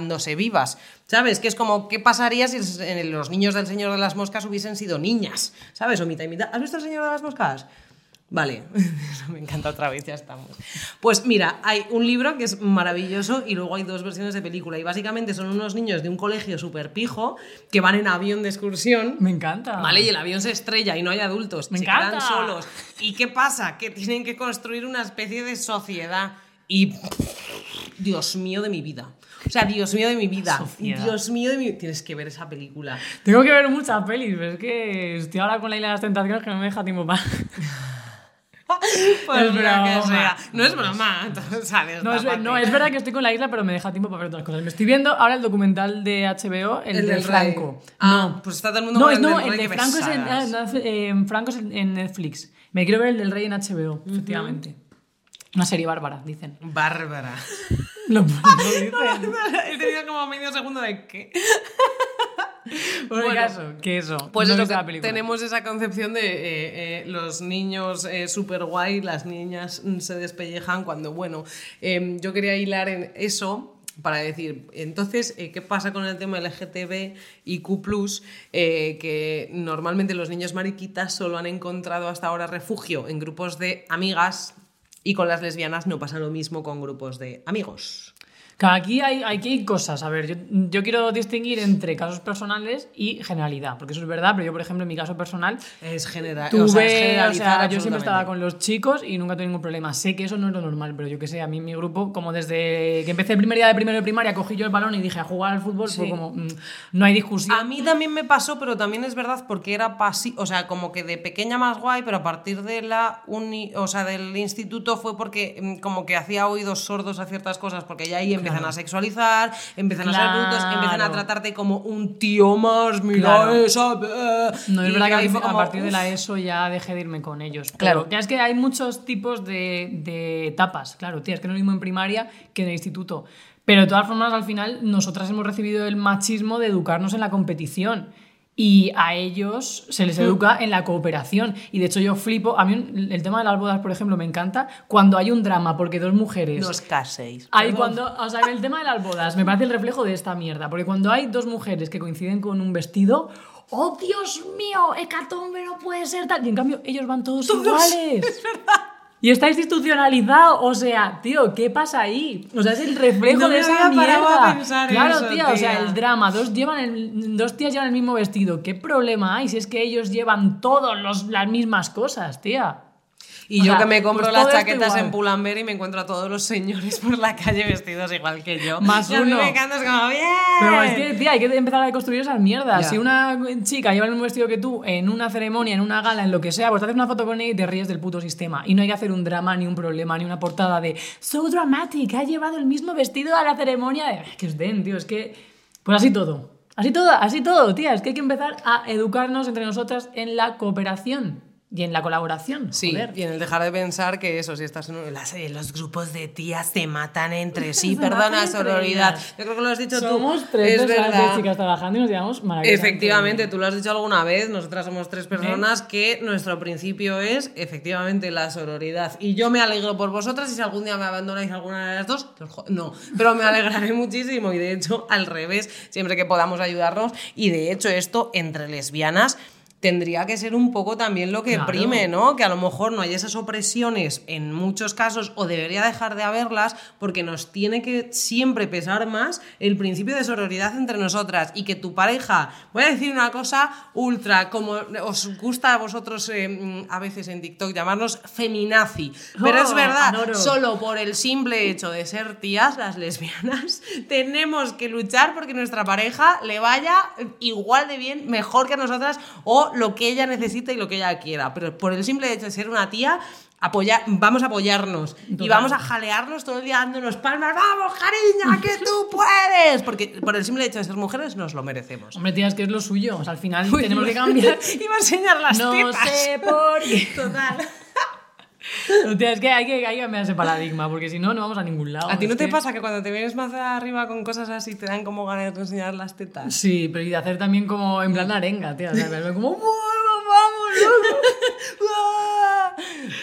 A: despellejándose vivas. ¿Sabes? Que es como, ¿qué pasaría si eh, los niños del Señor de las Moscas hubiesen sido niñas? ¿Sabes? O mitad y mitad. ¿Has visto el Señor de las Moscas? Vale, me encanta otra vez, ya estamos. Pues mira, hay un libro que es maravilloso y luego hay dos versiones de película y básicamente son unos niños de un colegio súper pijo que van en avión de excursión.
B: Me encanta.
A: Vale, y el avión se estrella y no hay adultos.
B: Me
A: se
B: encanta.
A: quedan solos. ¿Y qué pasa? Que tienen que construir una especie de sociedad. Y. Dios mío de mi vida. O sea, Dios mío de mi vida.
B: Sociedad.
A: Dios mío de mi. Tienes que ver esa película.
B: Tengo que ver muchas pelis, pero es que estoy ahora con la isla de las tentaciones que no me deja tiempo para...
A: Pues
B: Es
A: que sea. No es broma, ¿sabes?
B: No es, no, es verdad que estoy con la isla, pero me deja tiempo para ver otras cosas. Me estoy viendo ahora el documental de HBO, el,
A: El
B: de
A: del
B: Franco.
A: rey. Ah, pues está todo el mundo
B: No, es,
A: el
B: no, el
A: rey,
B: de Franco es, en, ah, no, eh, Franco es en, en Netflix. Me quiero ver el del rey en HBO, efectivamente. Una serie bárbara, dicen.
A: Bárbara.
B: Lo, lo dicen.
A: He tenido como medio segundo de qué.
B: Por el
A: Bueno,
B: caso, que eso.
A: Pues
B: no
A: eso,
B: visto
A: que
B: la película.
A: tenemos esa concepción de eh, eh, los niños eh, super guay, las niñas mm, se despellejan cuando, bueno, eh, yo quería hilar en eso para decir, entonces, eh, ¿qué pasa con el tema LGTB y Q+, eh, que normalmente los niños mariquitas solo han encontrado hasta ahora refugio en grupos de amigas y con las lesbianas no pasa lo mismo con grupos de amigos.
B: Aquí hay, aquí hay cosas. A ver, yo, yo quiero distinguir entre casos personales y generalidad, porque eso es verdad, pero yo, por ejemplo, en mi caso personal,
A: Es general,
B: tuve,
A: o sea, es
B: o sea, yo siempre estaba con los chicos y nunca tuve ningún problema. Sé que eso no es lo normal, pero yo que sé, a mí en mi grupo, como desde que empecé el primer día de primero de primaria, cogí yo el balón y dije a jugar al fútbol, fue como, mm, no hay discusión.
A: A mí también me pasó, pero también es verdad porque era pasi o sea, como que de pequeña más guay, pero a partir de la uni, o sea, del instituto fue porque mm, como que hacía oídos sordos a ciertas cosas, porque ya ahí empiezan a sexualizar, empiezan a ser brutos, empiezan a tratarte como un tío más, mira
B: Claro.
A: esa. eh.
B: No, es
A: Y
B: verdad que a,
A: como,
B: partir de la ESO ya dejé de irme con ellos.
A: Claro.
B: Pero ya es que hay muchos tipos de, de etapas, claro, tía, es que no es lo mismo en primaria que en el instituto. Pero de todas formas, al final, nosotras hemos recibido el machismo de educarnos en la competición. Y a ellos se les educa en la cooperación. Y de hecho yo flipo, a mí el tema de las bodas, por ejemplo, me encanta cuando hay un drama, porque dos mujeres...
A: No os caséis.
B: Ahí
A: Perdón.
B: cuando, o sea, en el tema de las bodas me parece el reflejo de esta mierda, porque cuando hay dos mujeres que coinciden con un vestido, ¡oh Dios mío! Hecatombe no puede ser tal. Y en cambio ellos van todos, iguales. Y está institucionalizado, o sea, tío, ¿qué pasa ahí? O sea, es el reflejo
A: No
B: de
A: me
B: esa
A: había
B: mierda.
A: a pensar
B: claro,
A: eso,
B: tía, o sea, el drama, dos llevan el- dos tías llevan el mismo vestido. ¿Qué problema hay si es que ellos llevan todos los, las mismas cosas, tía?
A: Y
B: O
A: yo
B: sea,
A: que me compro
B: pues
A: las chaquetas en Pull&Bear y me encuentro a todos los señores por la calle vestidos igual que yo.
B: Más
A: y a mí
B: uno.
A: me encanta, es como, ¡bien!
B: Pero es que, tía, hay que empezar a deconstruir esas mierdas.
A: Ya.
B: Si una chica lleva el mismo vestido que tú en una ceremonia, en una gala, en lo que sea, pues te haces una foto con ella y te ríes del puto sistema. Y no hay que hacer un drama, ni un problema, ni una portada de So dramatic, ha llevado el mismo vestido a la ceremonia. de-". Que os den, tío, es que. Pues así todo. Así todo, así todo, tía. Es que hay que empezar a educarnos entre nosotras en la cooperación y en la colaboración.
A: Sí,
B: joder.
A: y en el dejar de pensar que eso, si estás en, un- las- los grupos de tías se matan entre sí, perdona, sororidad. Yo creo que lo has dicho
B: Somos
A: tú.
B: tres
A: es
B: personas
A: verdad.
B: chicas trabajando y nos llevamos maravillosamente
A: Efectivamente, tú lo has dicho alguna vez, nosotras somos tres personas que nuestro principio es efectivamente la sororidad. Y yo me alegro por vosotras y si algún día me abandonáis alguna de las dos, os jo- no, pero me alegraré muchísimo y de hecho al revés, siempre que podamos ayudarnos y de hecho esto entre lesbianas tendría que ser un poco también lo que
B: Claro.
A: prime, ¿no? Que a lo mejor no hay esas opresiones en muchos casos o debería dejar de haberlas porque nos tiene que siempre pesar más el principio de sororidad entre nosotras y que tu pareja, voy a decir una cosa ultra, como os gusta a vosotros eh, a veces en TikTok llamarnos feminazi, pero
B: Oh,
A: es verdad,
B: adoro.
A: solo por el simple hecho de ser tías, las lesbianas, tenemos que luchar porque nuestra pareja le vaya igual de bien, mejor que a nosotras o lo que ella necesite y lo que ella quiera. Pero por el simple hecho de ser una tía, apoyar, vamos a apoyarnos y vamos a jalearnos todo el día dándonos palmas. ¡Vamos, cariña, que tú puedes! Porque por el simple hecho de ser mujeres nos lo merecemos.
B: Hombre, tía, es que es lo suyo. O sea, al final tenemos que cambiar.
A: Iba a enseñar las
B: no
A: tetas.
B: sé por qué.
A: Total.
B: No, tía, es que hay, que hay que cambiar ese paradigma, porque si no, no vamos a ningún lado.
A: ¿A ti no te
B: que-
A: pasa que cuando te vienes más arriba con cosas así te dan como ganas de enseñar las tetas?
B: Sí, pero y de hacer también como en plan arenga, tía. O sea, como, "Bueno, vamos, loco".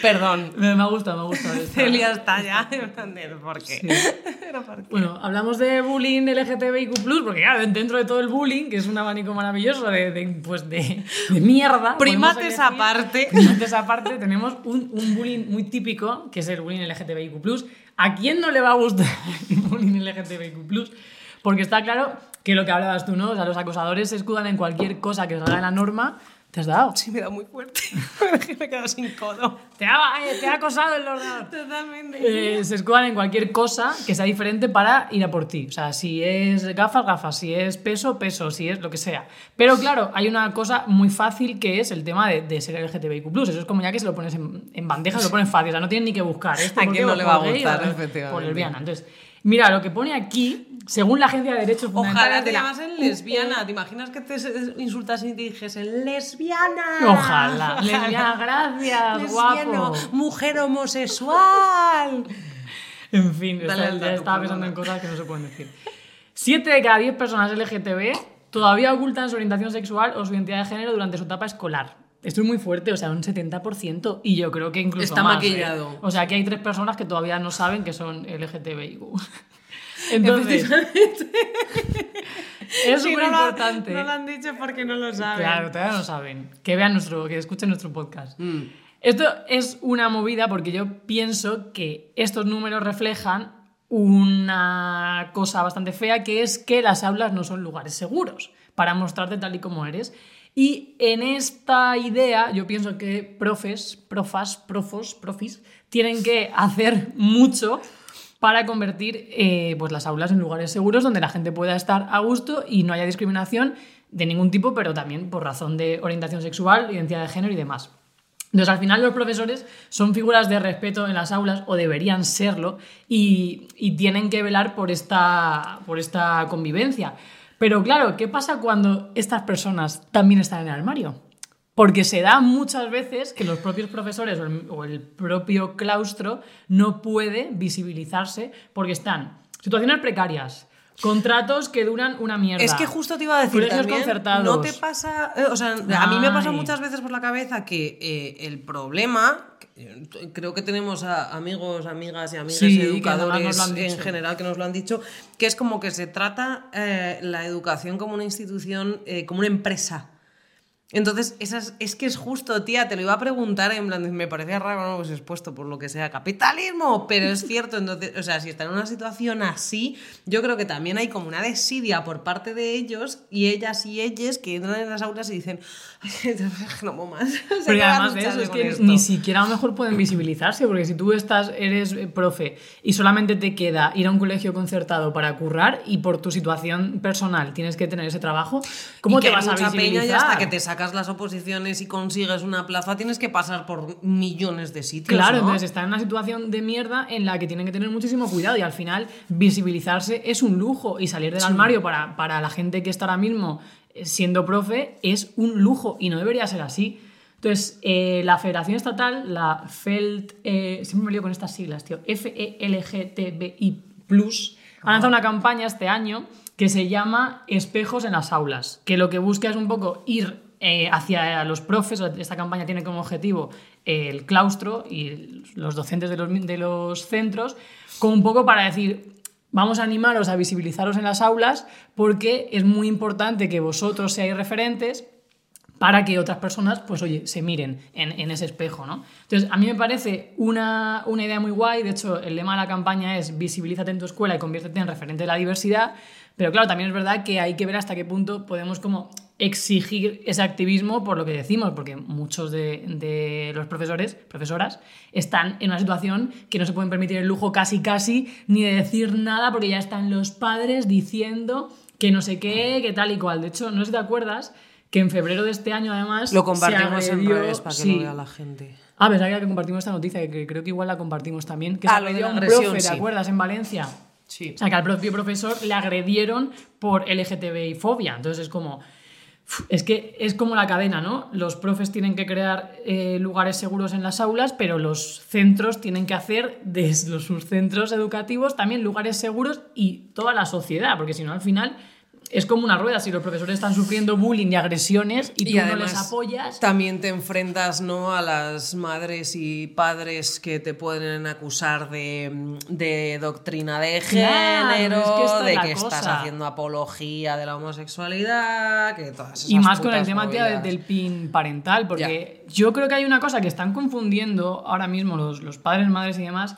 A: Perdón.
B: Me me ha gustado, me esta.
A: Celia está ya en plan de, ¿por qué? Pero ¿por qué?
B: Bueno, hablamos de bullying LGTBIQ+, porque claro, dentro de todo el bullying, que es un abanico maravilloso de, de, pues de, de mierda...
A: Primates aparte.
B: Primates aparte, tenemos un, un bullying muy típico, que es el bullying LGTBIQ+. ¿A quién no le va a gustar el bullying LGTBIQ+. Porque está claro que lo que hablabas tú, ¿no? O sea, los acosadores se escudan en cualquier cosa que salga de la norma. ¿Te has dado?
A: Sí, me da muy fuerte. Me quedo sin codo.
B: Te ha, eh, te ha acosado el ordenador.
A: Totalmente.
B: Eh, se escudan en cualquier cosa que sea diferente para ir a por ti. O sea, si es gafas, gafas, si es peso, peso, si es lo que sea. Pero claro, hay una cosa muy fácil que es el tema de, de ser LGTBIQ. Eso es como ya que se lo pones en, en bandeja, se lo pones fácil. O sea, no tienen ni que buscar. Esto
A: ¿A quién no le va a gustar, efectivamente?
B: Por lesbiana. Entonces, mira, lo que pone aquí, según la Agencia de Derechos
A: Ojalá
B: Fundamentales
A: te
B: de la
A: llamasen lesbiana. ¿Te imaginas que te insultas y te dijesen lesbiana?
B: Ojalá. Lesbiana, gracias,
A: Lesbiano,
B: guapo.
A: mujer homosexual.
B: En fin, ya estaba pensando en cosas que no se pueden decir. Siete de cada diez personas LGTB todavía ocultan su orientación sexual o su identidad de género durante su etapa escolar. Esto es muy fuerte, o sea, un 70%. Y yo creo que incluso
A: Está
B: más,
A: maquillado.
B: ¿eh? O sea, que hay tres personas que todavía no saben que son LGTBIQ. Entonces, es
A: Si
B: súper
A: no
B: importante.
A: No lo han dicho porque no lo saben.
B: Claro, todavía no saben. Que vean nuestro, que escuchen nuestro podcast.
A: Mm.
B: Esto es una movida porque yo pienso que estos números reflejan una cosa bastante fea, que es que las aulas no son lugares seguros para mostrarte tal y como eres. Y en esta idea yo pienso que profes, profas, profos, profis, tienen que hacer mucho para convertir eh, pues las aulas en lugares seguros donde la gente pueda estar a gusto y no haya discriminación de ningún tipo, pero también por razón de orientación sexual, identidad de género y demás. Entonces, al final los profesores son figuras de respeto en las aulas, o deberían serlo, y, y tienen que velar por esta, por esta convivencia. Pero claro, ¿qué pasa cuando estas personas también están en el armario? Porque se da muchas veces que los propios profesores o el, o el propio claustro no puede visibilizarse porque están situaciones precarias, contratos que duran una mierda.
A: Es que justo te iba a decir también,
B: concertados.
A: no te pasa, eh, o sea, a mí me pasa
B: Ay.
A: muchas veces por la cabeza que eh, el problema, creo que tenemos a amigos, amigas y amigas
B: Sí,
A: educadores en general que nos lo han dicho, que es como que se trata eh, la educación como una institución, eh, como una empresa. Entonces, esas, es que es justo, tía, te lo iba a preguntar en plan, me parecía raro no pues expuesto por lo que sea capitalismo, pero es cierto, entonces, o sea, si está en una situación así, yo creo que también hay como una desidia por parte de ellos y ellas y ellas que entran en las aulas y dicen, Ay, no puedo más. O sea,
B: Pero
A: ¿qué vas a
B: además de eso, es que
A: esto?
B: ni siquiera a lo mejor pueden visibilizarse, porque si tú estás, eres eh, profe y solamente te queda ir a un colegio concertado para currar y por tu situación personal tienes que tener ese trabajo, ¿cómo
A: Y
B: te
A: que
B: vas a visibilizar?
A: peña y hasta que te sacas las oposiciones y consigues una plaza tienes que pasar por millones de sitios.
B: Claro,
A: ¿no?
B: entonces están en una situación de mierda en la que tienen que tener muchísimo cuidado y al final visibilizarse es un lujo y salir del armario para, para la gente que está ahora mismo eh, siendo profe es un lujo y no debería ser así. Entonces, eh, la Federación Estatal, la FELT, eh, siempre me lío con estas siglas, tío, FELGTBI ha lanzado una campaña este año que se llama Espejos en las aulas, que lo que busca es un poco ir eh, hacia los profes. Esta campaña tiene como objetivo eh, el claustro y los docentes de los, de los centros, como un poco para decir, vamos a animaros a visibilizaros en las aulas porque es muy importante que vosotros seáis referentes para que otras personas, pues oye, se miren en, en ese espejo, ¿no? Entonces, a mí me parece una, una idea muy guay, de hecho, el lema de la campaña es visibilízate en tu escuela y conviértete en referente de la diversidad, pero claro, también es verdad que hay que ver hasta qué punto podemos como exigir ese activismo por lo que decimos, porque muchos de, de los profesores, profesoras, están en una situación que no se pueden permitir el lujo casi casi ni de decir nada porque ya están los padres diciendo que no sé qué, que tal y cual. De hecho, no sé si te acuerdas que en febrero de este año además
A: Lo
B: se
A: compartimos en redes para que
B: sí.
A: lo vea la gente.
B: Ah, pensaba que compartimos esta noticia, que creo que igual la compartimos también, que
A: Ah,
B: se
A: lo de
B: agredió
A: la
B: a un
A: agresión,
B: profe, ¿te
A: sí.
B: acuerdas? En Valencia.
A: Sí.
B: O sea, que al propio profesor le agredieron por LGTBI fobia. Entonces es como. Es que es como la cadena, ¿no? Los profes tienen que crear eh, lugares seguros en las aulas, pero los centros tienen que hacer desde sus centros educativos también lugares seguros y toda la sociedad, porque si no, al final es como una rueda. Si los profesores están sufriendo bullying y agresiones y tú no les apoyas.
A: También te enfrentas ¿no? a las madres y padres que te pueden acusar de, de doctrina de
B: Claro,
A: género,
B: es que
A: de que estás haciendo apología de la homosexualidad, que todas esas
B: Y más con el tema
A: movidas.
B: del PIN parental, porque yo creo que hay una cosa que están confundiendo ahora mismo los, los padres, madres y demás,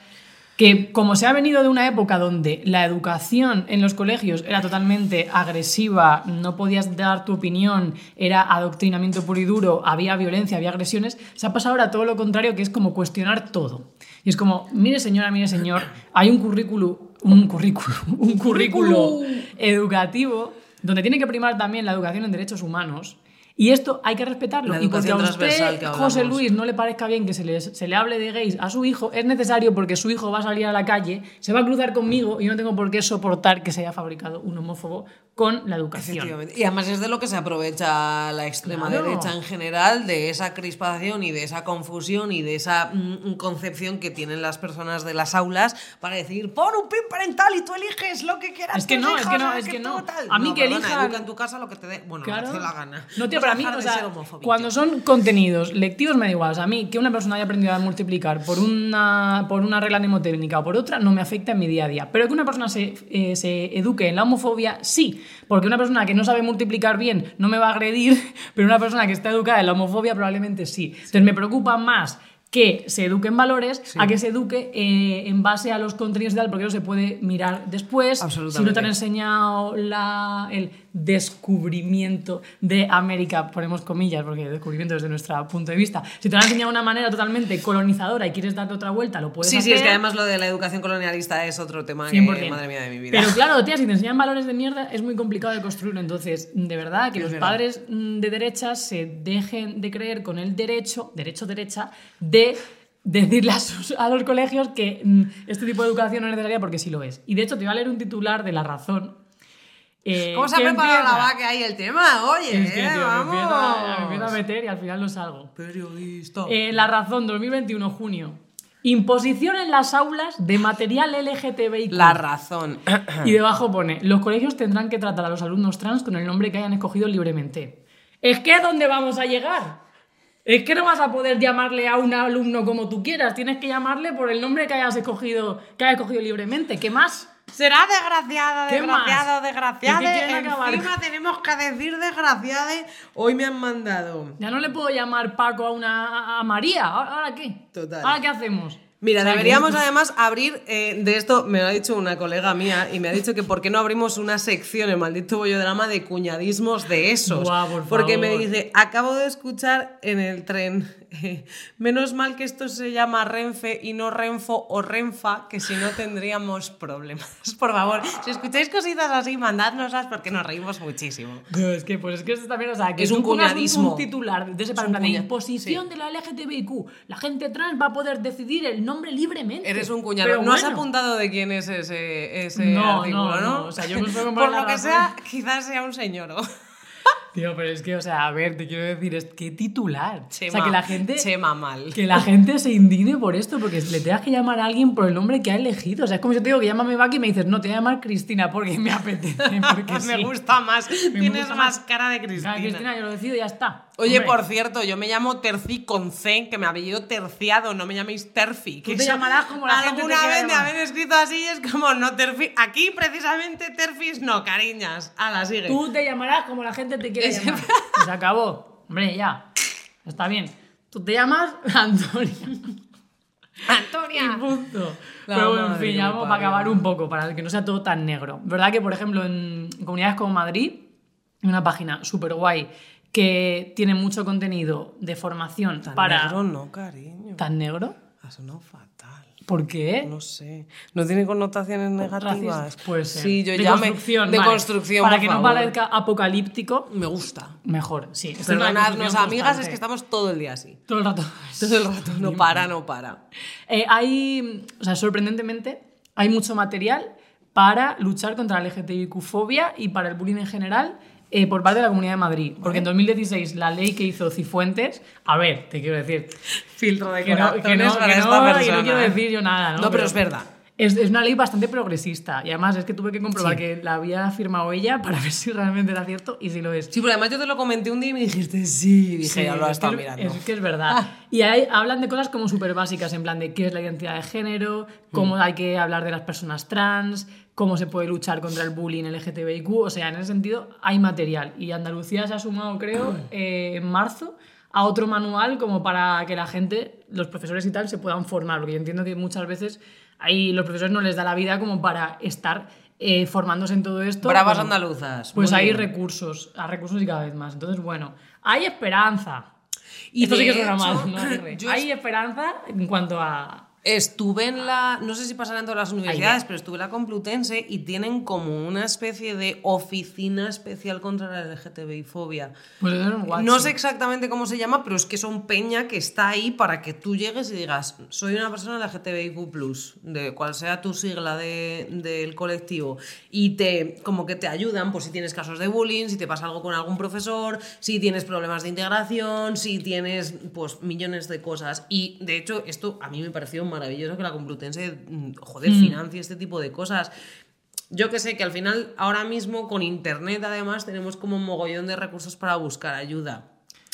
B: que como se ha venido de una época donde la educación en los colegios era totalmente agresiva, no podías dar tu opinión, era adoctrinamiento puro y duro, había violencia, había agresiones, se ha pasado ahora todo lo contrario, que es como cuestionar todo. Y es como, mire señora, mire señor, hay un currículum, un currículum, un currículo educativo donde tiene que primar también la educación en derechos humanos. Y esto hay que respetarlo.
A: La
B: y porque a usted. José Luis, no le parezca bien que se le, se le hable de gays a su hijo, es necesario porque su hijo va a salir a la calle, se va a cruzar conmigo y yo no tengo por qué soportar que se haya fabricado un homófobo con la educación.
A: Y además es de lo que se aprovecha la extrema
B: Claro.
A: derecha en general, de esa crispación y de esa confusión y de esa mm, concepción que tienen las personas de las aulas para decir, pon un PIN parental y tú eliges lo que quieras.
B: Es que no, es que no, es que no.
A: tal".
B: A mí
A: No,
B: que
A: perdona,
B: elijan-
A: educa en tu casa lo que te dé, bueno, lo que
B: Claro.
A: te la gana.
B: No,
A: Vas
B: para
A: a
B: mí, o sea, cuando son contenidos lectivos me da igual. O sea, a mí que una persona haya aprendido a multiplicar por una, por una regla mnemotécnica o por otra no me afecta en mi día a día. Pero que una persona se, eh, se eduque en la homofobia, sí. Porque una persona que no sabe multiplicar bien no me va a agredir, pero una persona que está educada en la homofobia probablemente sí. Entonces me preocupa más que se eduque en valores a que se eduque eh, en base a los contenidos y tal, porque eso se puede mirar después. Si no te han enseñado la, el descubrimiento de América, ponemos comillas, porque descubrimiento desde nuestro punto de vista, si te lo han enseñado de una manera totalmente colonizadora y quieres darte otra vuelta, lo puedes
A: Sí,
B: hacer.
A: sí, es que además lo de la educación colonialista es otro tema que,
B: 100%.
A: madre mía de mi vida.
B: Pero claro, tía, si te enseñan valores de mierda es muy complicado de construir. Entonces, de verdad, que
A: Es
B: los
A: verdad.
B: padres mm, de derecha se dejen de creer con el derecho, derecho-derecha, de decirle a, sus- a los colegios que mm, este tipo de educación no es necesaria porque sí lo es. Y de hecho, te voy a leer un titular de La Razón. Eh,
A: ¿Cómo se ha preparado
B: empieza-
A: la vaca ahí el tema? Oye,
B: Es que, tío, me
A: vamos.
B: empiezo a- me empiezo a meter y al final no salgo.
A: Periodista.
B: Eh, la razón, 2021, junio. Imposición en las aulas de material LGTBIQ.
A: La razón.
B: Y debajo pone, los colegios tendrán que tratar a los alumnos trans con el nombre que hayan escogido libremente. Es que ¿dónde vamos a llegar? Es que no vas a poder llamarle a un alumno como tú quieras, tienes que llamarle por el nombre que hayas escogido, que hayas escogido libremente. ¿Qué más?
A: Será desgraciada, desgraciado, desgraciada.
B: ¿Y qué quieren acabar?
A: Encima tenemos que decir desgraciada. Hoy me han mandado.
B: Ya no le puedo llamar Paco a una a- María. ¿Ahora qué?
A: Total.
B: ¿Ahora qué hacemos?
A: Mira, deberíamos además abrir, eh, de esto me lo ha dicho una colega mía y me ha dicho que por qué no abrimos una sección, el maldito bollo drama, de cuñadismos de esos.
B: Buah, por
A: Porque me dice, acabo de escuchar en el tren, menos mal que esto se llama Renfe y no Renfo o Renfa, que si no tendríamos problemas. Por favor, si escucháis cositas así, mandádnoslas porque nos reímos muchísimo.
B: No, es que, pues es que esto también, o sea, que
A: Es un cuñadismo.
B: Un, titular de ese plan de imposición
A: sí.
B: de la LGTBIQ. La gente trans va a poder decidir el nombre libremente.
A: Eres un cuñado.
B: Pero
A: no has
B: bueno.
A: apuntado de quién es ese, ese
B: No,
A: artículo,
B: no,
A: ¿no?
B: no. O sea, yo
A: Por lo que
B: razón.
A: sea, quizás sea un señor.
B: Tío, pero es que, o sea, a ver, te quiero decir, es que titular. o sea,
A: Chema,
B: que la gente.
A: Chema mal.
B: Que la gente se indigne por esto, porque le tengas que llamar a alguien por el nombre que ha elegido. O sea, es como si yo te digo que llámame Baki y me dices, no, te voy a llamar Cristina porque me apetece. Porque
A: me
B: sí.
A: gusta más. Tienes
B: gusta
A: más cara de Cristina.
B: Cristina, yo lo decido y ya está.
A: Oye,
B: Hombre,
A: por cierto, yo me llamo Terci con C, que me apellido terciado, no me llaméis Terfi. Que
B: te
A: eso-
B: llamarás como la gente te
A: Alguna vez me habéis escrito así y es como no Terfi. Aquí precisamente Terfis no, cariñas. A la sigue.
B: Tú te llamarás como la gente te quiere Llamar. Se acabó. Hombre, ya. Está bien. Tú te llamas Antonia.
A: Antonia.
B: Y punto.
A: La
B: Pero bueno, en fin, vamos para acabar un poco, para que no sea todo tan negro. ¿Verdad que, por ejemplo, en comunidades como Madrid, hay una página súper guay que tiene mucho contenido de formación
A: Tan
B: para...
A: negro no, cariño.
B: ¿Tan negro?
A: Ha sonado fatal.
B: ¿Por qué?
A: No sé. ¿No tiene connotaciones negativas?
B: Racistas. Puede ser.
A: Sí, yo
B: de construcción,
A: de
B: vale.
A: construcción,
B: Para
A: por
B: que no
A: favor.
B: parezca apocalíptico,
A: Me gusta.
B: mejor, sí. Es
A: Perdonadnos, amigas, es
B: constante.
A: que estamos todo el día así.
B: Todo el rato.
A: Todo el rato. No para, no para.
B: Eh, hay, o sea, sorprendentemente, hay mucho material para luchar contra la LGTBIQ-fobia y para el bullying en general eh, por parte de la Comunidad de Madrid. Porque en 2016 la ley que hizo Cifuentes, a ver, te quiero decir,
A: Filtro de
B: que no, que no,
A: para
B: que
A: esta
B: no- que
A: persona.
B: no quiero decir yo nada, ¿no?
A: No, pero es verdad.
B: Es, es una ley bastante progresista y además es que tuve que comprobar
A: Sí.
B: que la había firmado ella para ver si realmente era cierto y si lo es.
A: Sí, pero además yo te lo comenté un día y me dijiste sí. Dije,
B: Sí,
A: ya lo has
B: es que
A: estado
B: es-
A: mirando.
B: Es que es verdad. Y ahí hablan de cosas como súper básicas, en plan de qué es la identidad de género, cómo
A: Mm.
B: hay que hablar de las personas trans, cómo se puede luchar contra el bullying LGTBIQ. O sea, en ese sentido hay material. Y Andalucía se ha sumado, creo, eh, en marzo a otro manual como para que la gente, los profesores y tal, se puedan formar. Porque yo entiendo que muchas veces ahí los profesores no les da la vida como para estar eh, formándose en todo esto.
A: Bravas
B: Bueno,
A: andaluzas.
B: Pues hay
A: bien.
B: recursos, a recursos y cada vez más. Entonces, bueno, hay esperanza.
A: Y
B: Esto sí que suena mal, ¿no? Hay esperanza en cuanto a...
A: Estuve en la, no sé si pasará en todas las universidades, pero estuve en la Complutense y tienen como una especie de oficina especial contra la LGTBI-fobia.
B: Pues eso es un guacho.
A: No sé exactamente cómo se llama, pero es que son peña que está ahí para que tú llegues y digas, soy una persona LGTBIQ+, de cual sea tu sigla de- del colectivo, y te como que te ayudan por si tienes casos de bullying, si te pasa algo con algún profesor, si tienes problemas de integración, si tienes pues millones de cosas. Y de hecho, esto a mí me pareció maravilloso que la Complutense, mm, joder, financie este tipo de cosas. Yo que sé que al final, ahora mismo, con internet además, tenemos como un mogollón de recursos para buscar ayuda.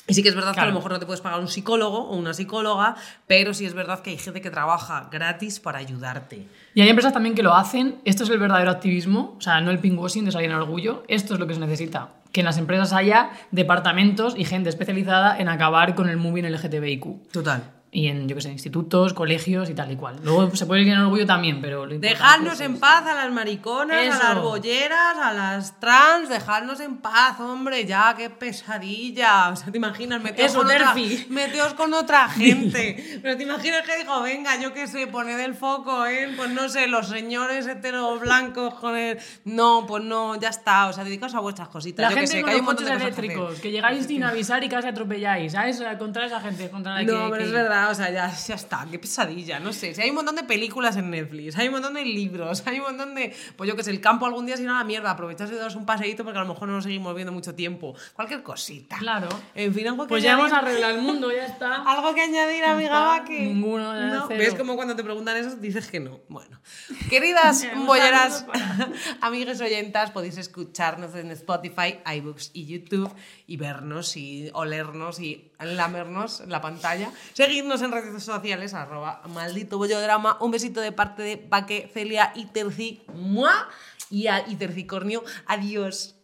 A: Y sí que es verdad que a
B: Claro.
A: lo mejor no te puedes pagar un psicólogo o una psicóloga, pero sí es verdad que hay gente que trabaja gratis para ayudarte.
B: Y hay empresas también que lo hacen. Esto es el verdadero activismo, o sea, no el pinkwashing de salir en orgullo. Esto es lo que se necesita. Que en las empresas haya departamentos y gente especializada en acabar con el moving LGTBIQ.
A: Total.
B: Y en, yo qué sé, institutos, colegios y tal y cual. Luego se puede ir en orgullo también, pero...
A: Dejadnos en paz a las mariconas,
B: Eso.
A: a las bolleras, a las trans, dejadnos en paz, hombre, ya, qué pesadilla. O sea, te imaginas, meteos,
B: Eso,
A: con otra,
B: Terfi.
A: meteos con otra gente. Pero te imaginas que dijo, venga, yo qué sé, poned el foco en, pues no sé, los señores heteros blancos con el. No, pues no, ya está. O sea, dedicaos a vuestras cositas.
B: La
A: yo que
B: gente
A: sé,
B: con
A: que hay un montón de que
B: eléctricos, que llegáis sin avisar y casi atropelláis, ¿sabes? Contra esa gente, contra la que...
A: No, pero
B: que-
A: es verdad, o sea, ya, ya está, qué pesadilla, no sé. Si hay un montón de películas en Netflix, hay un montón de libros, hay un montón de. Pues yo que sé, el campo algún día si no la mierda, aprovechas y daros un paseíto porque a lo mejor no nos seguimos viendo mucho tiempo. Cualquier cosita.
B: Claro.
A: En fin, algo que
B: Pues ya hemos arreglado el mundo, ya está.
A: ¿Algo que añadir, amiga Vaki?
B: ninguno, ya
A: ¿No? ¿Ves como cuando te preguntan eso dices que no? Bueno. Queridas bolleras, amigas oyentas, podéis escucharnos en Spotify, iBooks y YouTube y vernos y olernos y lamernos la pantalla. Seguidnos en redes sociales, arroba maldito bollodrama. Un besito de parte de Paque, Celia y Terci. ¡Mua! Y, a, y Tercicornio. Adiós.